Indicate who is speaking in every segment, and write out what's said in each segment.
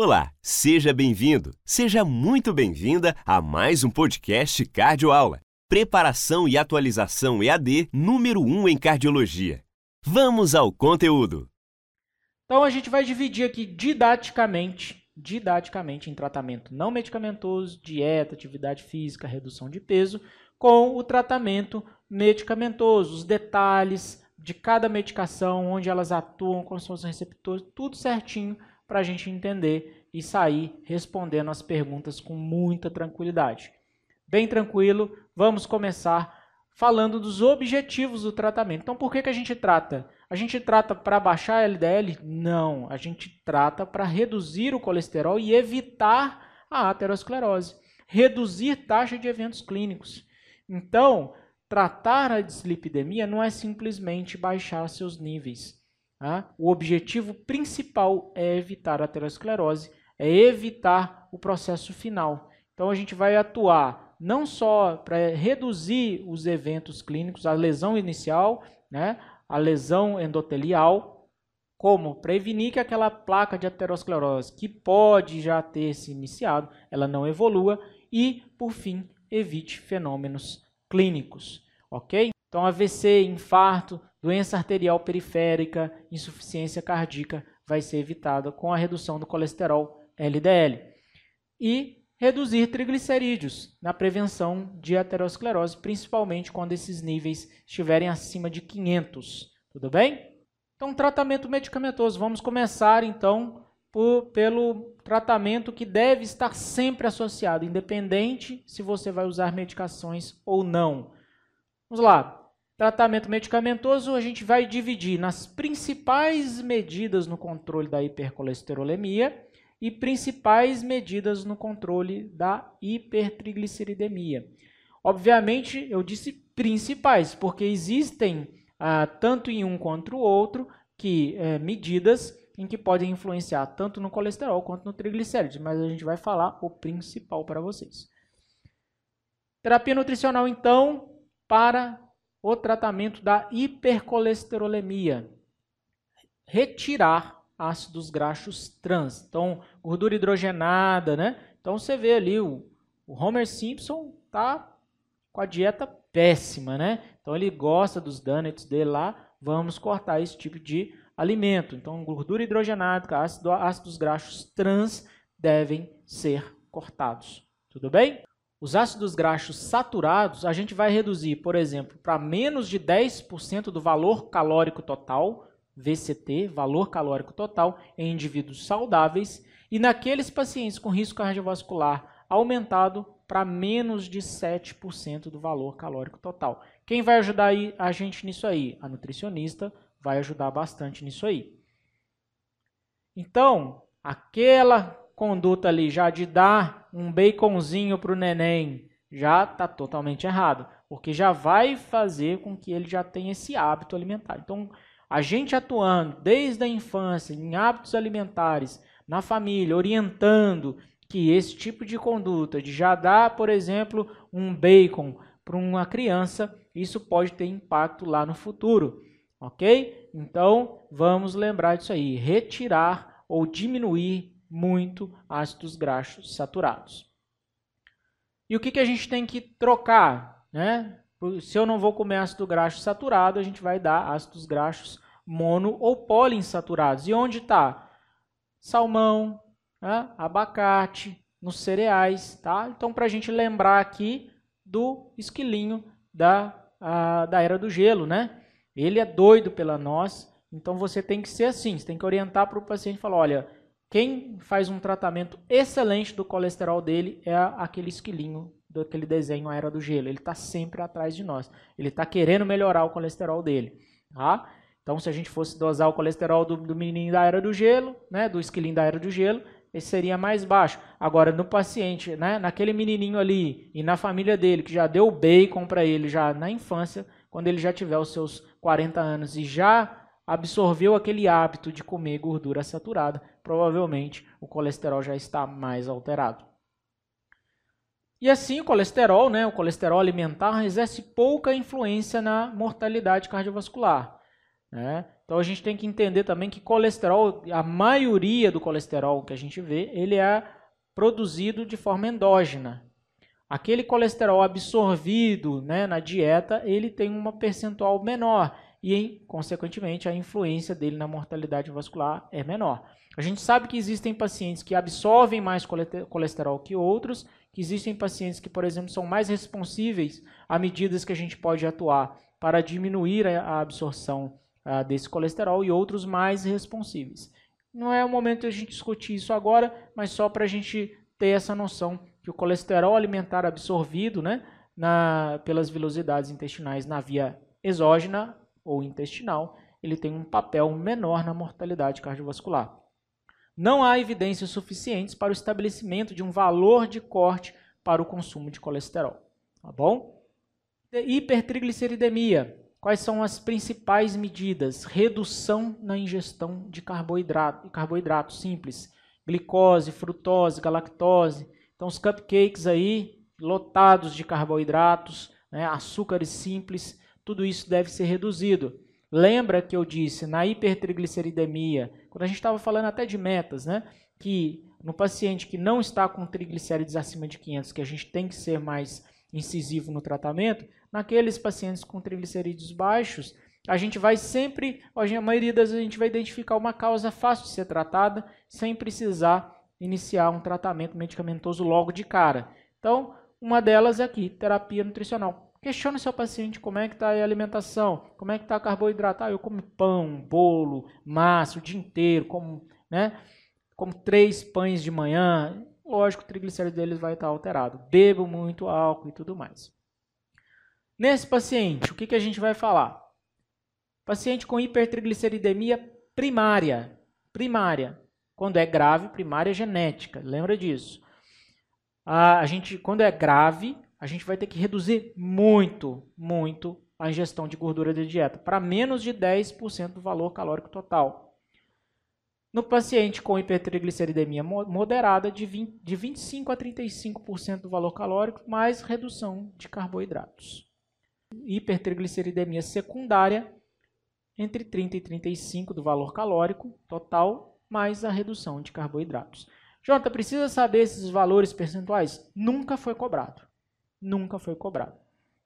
Speaker 1: Olá, seja bem-vindo, seja muito bem-vinda a mais um podcast Cardioaula. Preparação e atualização EAD número 1 em cardiologia. Vamos ao conteúdo.
Speaker 2: Então a gente vai dividir aqui didaticamente, didaticamente em tratamento não medicamentoso, dieta, atividade física, redução de peso, com o tratamento medicamentoso, os detalhes de cada medicação, onde elas atuam, quais são os receptores, tudo certinho para a gente entender e sair respondendo as perguntas com muita tranquilidade. Bem tranquilo, vamos começar falando dos objetivos do tratamento. Então, por que, que a gente trata? A gente trata para baixar a LDL? Não, a gente trata para reduzir o colesterol e evitar a aterosclerose, reduzir taxa de eventos clínicos. Então, tratar a dislipidemia não é simplesmente baixar seus níveis. Tá? O objetivo principal é evitar a aterosclerose, é evitar o processo final. Então a gente vai atuar não só para reduzir os eventos clínicos, a lesão inicial, né, a lesão endotelial, como prevenir que aquela placa de aterosclerose que pode já ter se iniciado, ela não evolua e, por fim, evite fenômenos clínicos, ok? Então, AVC, infarto, doença arterial periférica, insuficiência cardíaca vai ser evitada com a redução do colesterol LDL. E reduzir triglicerídeos na prevenção de aterosclerose, principalmente quando esses níveis estiverem acima de 500. Tudo bem? Então, tratamento medicamentoso. Vamos começar então por, pelo tratamento que deve estar sempre associado, independente se você vai usar medicações ou não. Vamos lá. Tratamento medicamentoso a gente vai dividir nas principais medidas no controle da hipercolesterolemia e principais medidas no controle da hipertrigliceridemia. Obviamente, eu disse principais, porque existem, ah, tanto em um quanto o outro, que eh, medidas em que podem influenciar tanto no colesterol quanto no triglicérides, mas a gente vai falar o principal para vocês. Terapia nutricional, então, para o tratamento da hipercolesterolemia. Retirar ácidos graxos trans. Então, gordura hidrogenada, né? Então você vê ali o, o Homer Simpson tá com a dieta péssima, né? Então ele gosta dos donuts dele lá, vamos cortar esse tipo de alimento. Então, gordura hidrogenada, ácido, ácidos graxos trans devem ser cortados. Tudo bem? Os ácidos graxos saturados a gente vai reduzir, por exemplo, para menos de 10% do valor calórico total, VCT, valor calórico total, em indivíduos saudáveis, e naqueles pacientes com risco cardiovascular aumentado para menos de 7% do valor calórico total. Quem vai ajudar a gente nisso aí? A nutricionista vai ajudar bastante nisso aí. Então, aquela conduta ali já de dar um baconzinho para o neném já está totalmente errado, porque já vai fazer com que ele já tenha esse hábito alimentar. Então, a gente atuando desde a infância em hábitos alimentares, na família, orientando que esse tipo de conduta, de já dar, por exemplo, um bacon para uma criança, isso pode ter impacto lá no futuro, ok? Então, vamos lembrar disso aí, retirar ou diminuir muito ácidos graxos saturados. E o que, que a gente tem que trocar? Né? Se eu não vou comer ácido graxo saturado, a gente vai dar ácidos graxos mono ou poliinsaturados. E onde está? Salmão, né? abacate, nos cereais. Tá? Então, para a gente lembrar aqui do esquilinho da, a, da era do gelo. Né? Ele é doido pela nós, então você tem que ser assim. Você tem que orientar para o paciente e falar, olha, quem faz um tratamento excelente do colesterol dele é aquele esquilinho daquele desenho A Era do Gelo. Ele está sempre atrás de nós. Ele está querendo melhorar o colesterol dele. Tá? Então, se a gente fosse dosar o colesterol do, do menininho da Era do Gelo, né, do esquilinho da Era do Gelo, esse seria mais baixo. Agora, no paciente, né, naquele menininho ali e na família dele, que já deu bacon para ele já na infância, quando ele já tiver os seus 40 anos e já absorveu aquele hábito de comer gordura saturada, provavelmente o colesterol já está mais alterado. E assim o colesterol, né, o colesterol alimentar, exerce pouca influência na mortalidade cardiovascular. Né? Então a gente tem que entender também que colesterol, a maioria do colesterol que a gente vê, ele é produzido de forma endógena. Aquele colesterol absorvido né, na dieta, ele tem uma percentual menor e, consequentemente, a influência dele na mortalidade vascular é menor. A gente sabe que existem pacientes que absorvem mais colesterol que outros, que existem pacientes que, por exemplo, são mais responsíveis a medidas que a gente pode atuar para diminuir a absorção uh, desse colesterol e outros mais responsíveis. Não é o momento de a gente discutir isso agora, mas só para a gente ter essa noção que o colesterol alimentar absorvido né, na, pelas velocidades intestinais na via exógena ou intestinal, ele tem um papel menor na mortalidade cardiovascular. Não há evidências suficientes para o estabelecimento de um valor de corte para o consumo de colesterol. Tá bom? Hipertrigliceridemia. Quais são as principais medidas? Redução na ingestão de carboidrato, carboidrato simples, glicose, frutose, galactose. Então, os cupcakes aí, lotados de carboidratos, né, açúcares simples, tudo isso deve ser reduzido. Lembra que eu disse na hipertrigliceridemia, quando a gente estava falando até de metas, né? Que no paciente que não está com triglicérides acima de 500, que a gente tem que ser mais incisivo no tratamento, naqueles pacientes com triglicerídeos baixos, a gente vai sempre, a maioria das vezes a gente vai identificar uma causa fácil de ser tratada, sem precisar iniciar um tratamento medicamentoso logo de cara. Então, uma delas é aqui, terapia nutricional. Questione seu paciente como é que está a alimentação, como é que está o carboidrato. Ah, eu como pão, bolo, massa o dia inteiro, como, né, como três pães de manhã. Lógico, o triglicérido deles vai estar alterado. Bebo muito álcool e tudo mais. Nesse paciente, o que, que a gente vai falar? Paciente com hipertrigliceridemia primária. Primária. Quando é grave, primária genética. Lembra disso. A, a gente, quando é grave, a gente vai ter que reduzir muito, muito a ingestão de gordura de dieta, para menos de 10% do valor calórico total. No paciente com hipertrigliceridemia moderada, de, 20, de 25 a 35% do valor calórico, mais redução de carboidratos. Hipertrigliceridemia secundária, entre 30 e 35 do valor calórico total, mais a redução de carboidratos. Jota, precisa saber esses valores percentuais? Nunca foi cobrado nunca foi cobrado.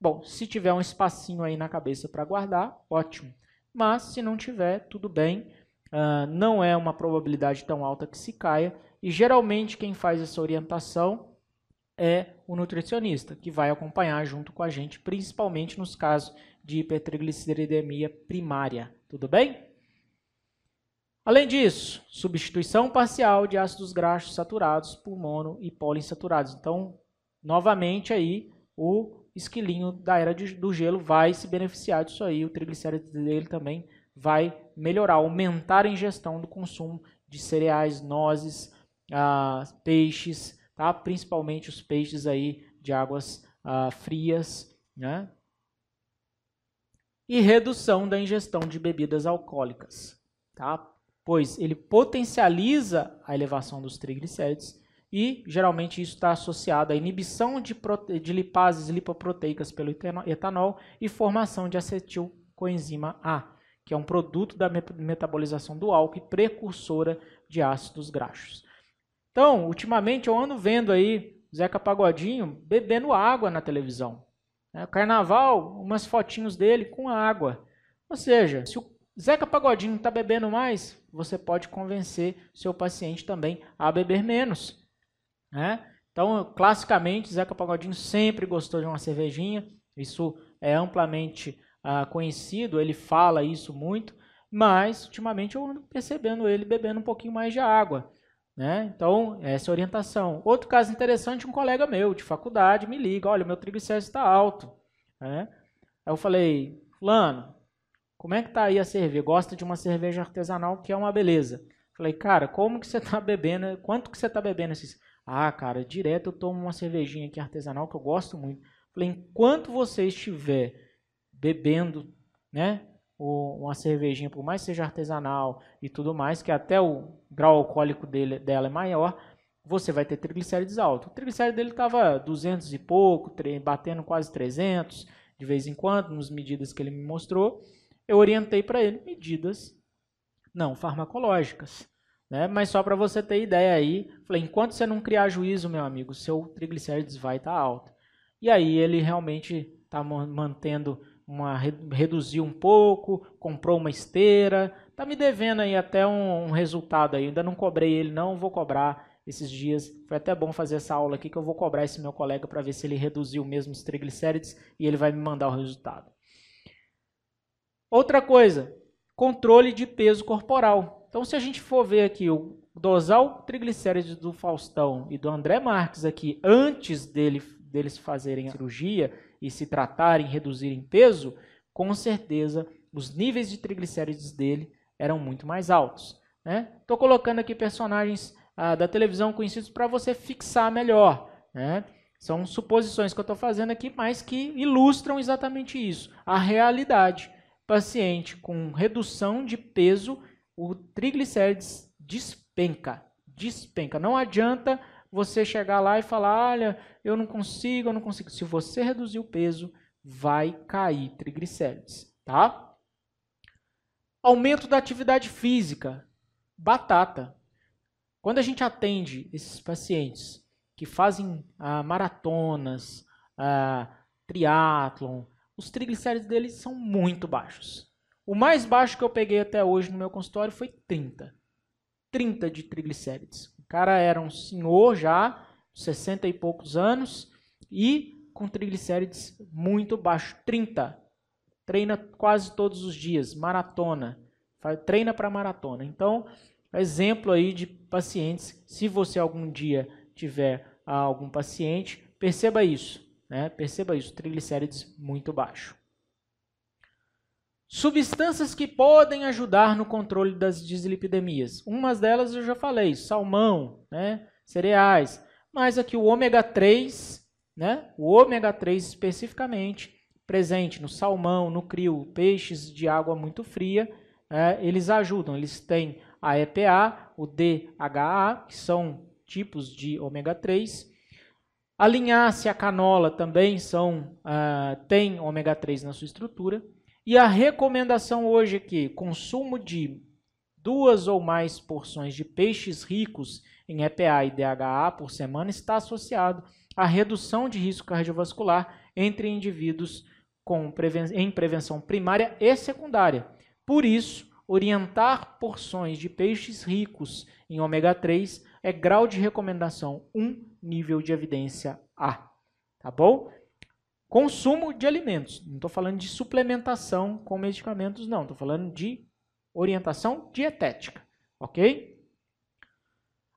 Speaker 2: Bom, se tiver um espacinho aí na cabeça para guardar, ótimo. Mas se não tiver, tudo bem. Uh, não é uma probabilidade tão alta que se caia. E geralmente quem faz essa orientação é o nutricionista, que vai acompanhar junto com a gente, principalmente nos casos de hipertrigliceridemia primária. Tudo bem? Além disso, substituição parcial de ácidos graxos saturados por mono e poliinsaturados. Então, novamente aí o esquilinho da era de, do gelo vai se beneficiar disso aí, o triglicérido dele também vai melhorar, aumentar a ingestão do consumo de cereais, nozes, ah, peixes, tá? principalmente os peixes aí de águas ah, frias, né? E redução da ingestão de bebidas alcoólicas, tá? Pois ele potencializa a elevação dos triglicéridos e geralmente isso está associado à inibição de, de lipases lipoproteicas pelo etanol e formação de acetilcoenzima A, que é um produto da metabolização do álcool e precursora de ácidos graxos. Então, ultimamente eu ando vendo aí Zeca Pagodinho bebendo água na televisão. É, carnaval, umas fotinhos dele com água. Ou seja, se o Zeca Pagodinho está bebendo mais, você pode convencer seu paciente também a beber menos. Né? Então, classicamente, Zeca Pagodinho sempre gostou de uma cervejinha, isso é amplamente uh, conhecido, ele fala isso muito, mas ultimamente eu ando percebendo ele bebendo um pouquinho mais de água. Né? Então, essa é orientação. Outro caso interessante, um colega meu de faculdade me liga, olha, meu triglicérides está alto. Né? Aí eu falei, fulano, como é que tá aí a cerveja? Gosta de uma cerveja artesanal que é uma beleza. Falei, cara, como que você está bebendo? Quanto que você está bebendo esses? Ah, cara, direto eu tomo uma cervejinha aqui artesanal que eu gosto muito. Falei, enquanto você estiver bebendo, né, uma cervejinha, por mais que seja artesanal e tudo mais, que até o grau alcoólico dele, dela é maior, você vai ter triglicérides altos. O triglicérido dele estava 200 e pouco, batendo quase 300 de vez em quando, nas medidas que ele me mostrou. eu orientei para ele medidas não farmacológicas. Né? Mas só para você ter ideia aí, falei, enquanto você não criar juízo, meu amigo, seu triglicérides vai estar tá alto. E aí ele realmente está mantendo uma reduziu um pouco, comprou uma esteira, tá me devendo aí até um, um, resultado aí. Ainda não cobrei ele, não vou cobrar esses dias. Foi até bom fazer essa aula aqui que eu vou cobrar esse meu colega para ver se ele reduziu mesmo os triglicérides e ele vai me mandar o resultado. Outra coisa, controle de peso corporal. Então, se a gente for ver aqui o dosar o triglicérides do Faustão e do André Marques aqui antes dele, deles fazerem a cirurgia e se tratarem, reduzirem peso, com certeza os níveis de triglicérides dele eram muito mais altos. Estou né? colocando aqui personagens ah, da televisão conhecidos para você fixar melhor. Né? São suposições que eu estou fazendo aqui, mas que ilustram exatamente isso. A realidade. Paciente com redução de peso, o triglicérides despenca. Despenca. Não adianta você chegar lá e falar: olha, eu não consigo, eu não consigo. Se você reduzir o peso, vai cair triglicérides, tá? Aumento da atividade física. Batata. Quando a gente atende esses pacientes que fazem ah, maratonas, ah, triatlon, os triglicéridos deles são muito baixos. O mais baixo que eu peguei até hoje no meu consultório foi 30. 30 de triglicérides. O cara era um senhor já, 60 e poucos anos, e com triglicérides muito baixo, 30. Treina quase todos os dias, maratona. Treina para maratona. Então, exemplo aí de pacientes, se você algum dia tiver algum paciente, perceba isso, né? Perceba isso, triglicérides muito baixo. Substâncias que podem ajudar no controle das dislipidemias. Umas delas eu já falei, salmão, né, cereais. Mas aqui o ômega 3, né, o ômega 3 especificamente, presente no salmão, no crio, peixes de água muito fria, é, eles ajudam. Eles têm a EPA, o DHA, que são tipos de ômega 3. A linhaça e a canola também são, uh, tem ômega 3 na sua estrutura. E a recomendação hoje é que consumo de duas ou mais porções de peixes ricos em EPA e DHA por semana está associado à redução de risco cardiovascular entre indivíduos com preven em prevenção primária e secundária. Por isso, orientar porções de peixes ricos em ômega 3 é grau de recomendação 1, nível de evidência A. Tá bom? Consumo de alimentos. Não estou falando de suplementação com medicamentos, não. Estou falando de orientação dietética. Ok?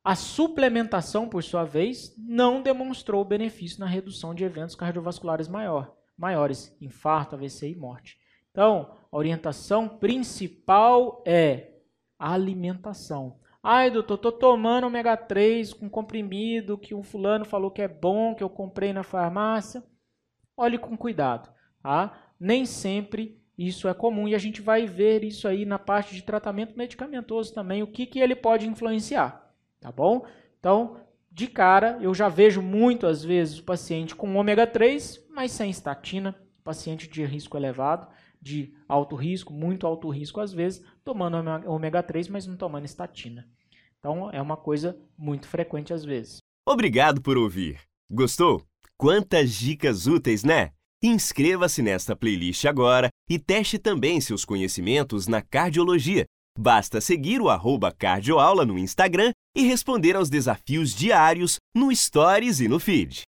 Speaker 2: A suplementação, por sua vez, não demonstrou benefício na redução de eventos cardiovasculares maior, maiores, infarto, AVC e morte. Então, a orientação principal é alimentação. Ai, doutor, estou tomando ômega 3 com comprimido que um fulano falou que é bom, que eu comprei na farmácia olhe com cuidado. Tá? Nem sempre isso é comum e a gente vai ver isso aí na parte de tratamento medicamentoso também, o que, que ele pode influenciar. Tá bom? Então, de cara, eu já vejo muito às vezes o paciente com ômega 3, mas sem estatina, paciente de risco elevado, de alto risco, muito alto risco às vezes, tomando ômega 3, mas não tomando estatina. Então, é uma coisa muito frequente às vezes.
Speaker 1: Obrigado por ouvir. Gostou? Quantas dicas úteis, né? Inscreva-se nesta playlist agora e teste também seus conhecimentos na cardiologia. Basta seguir o arroba cardioaula no Instagram e responder aos desafios diários no Stories e no feed.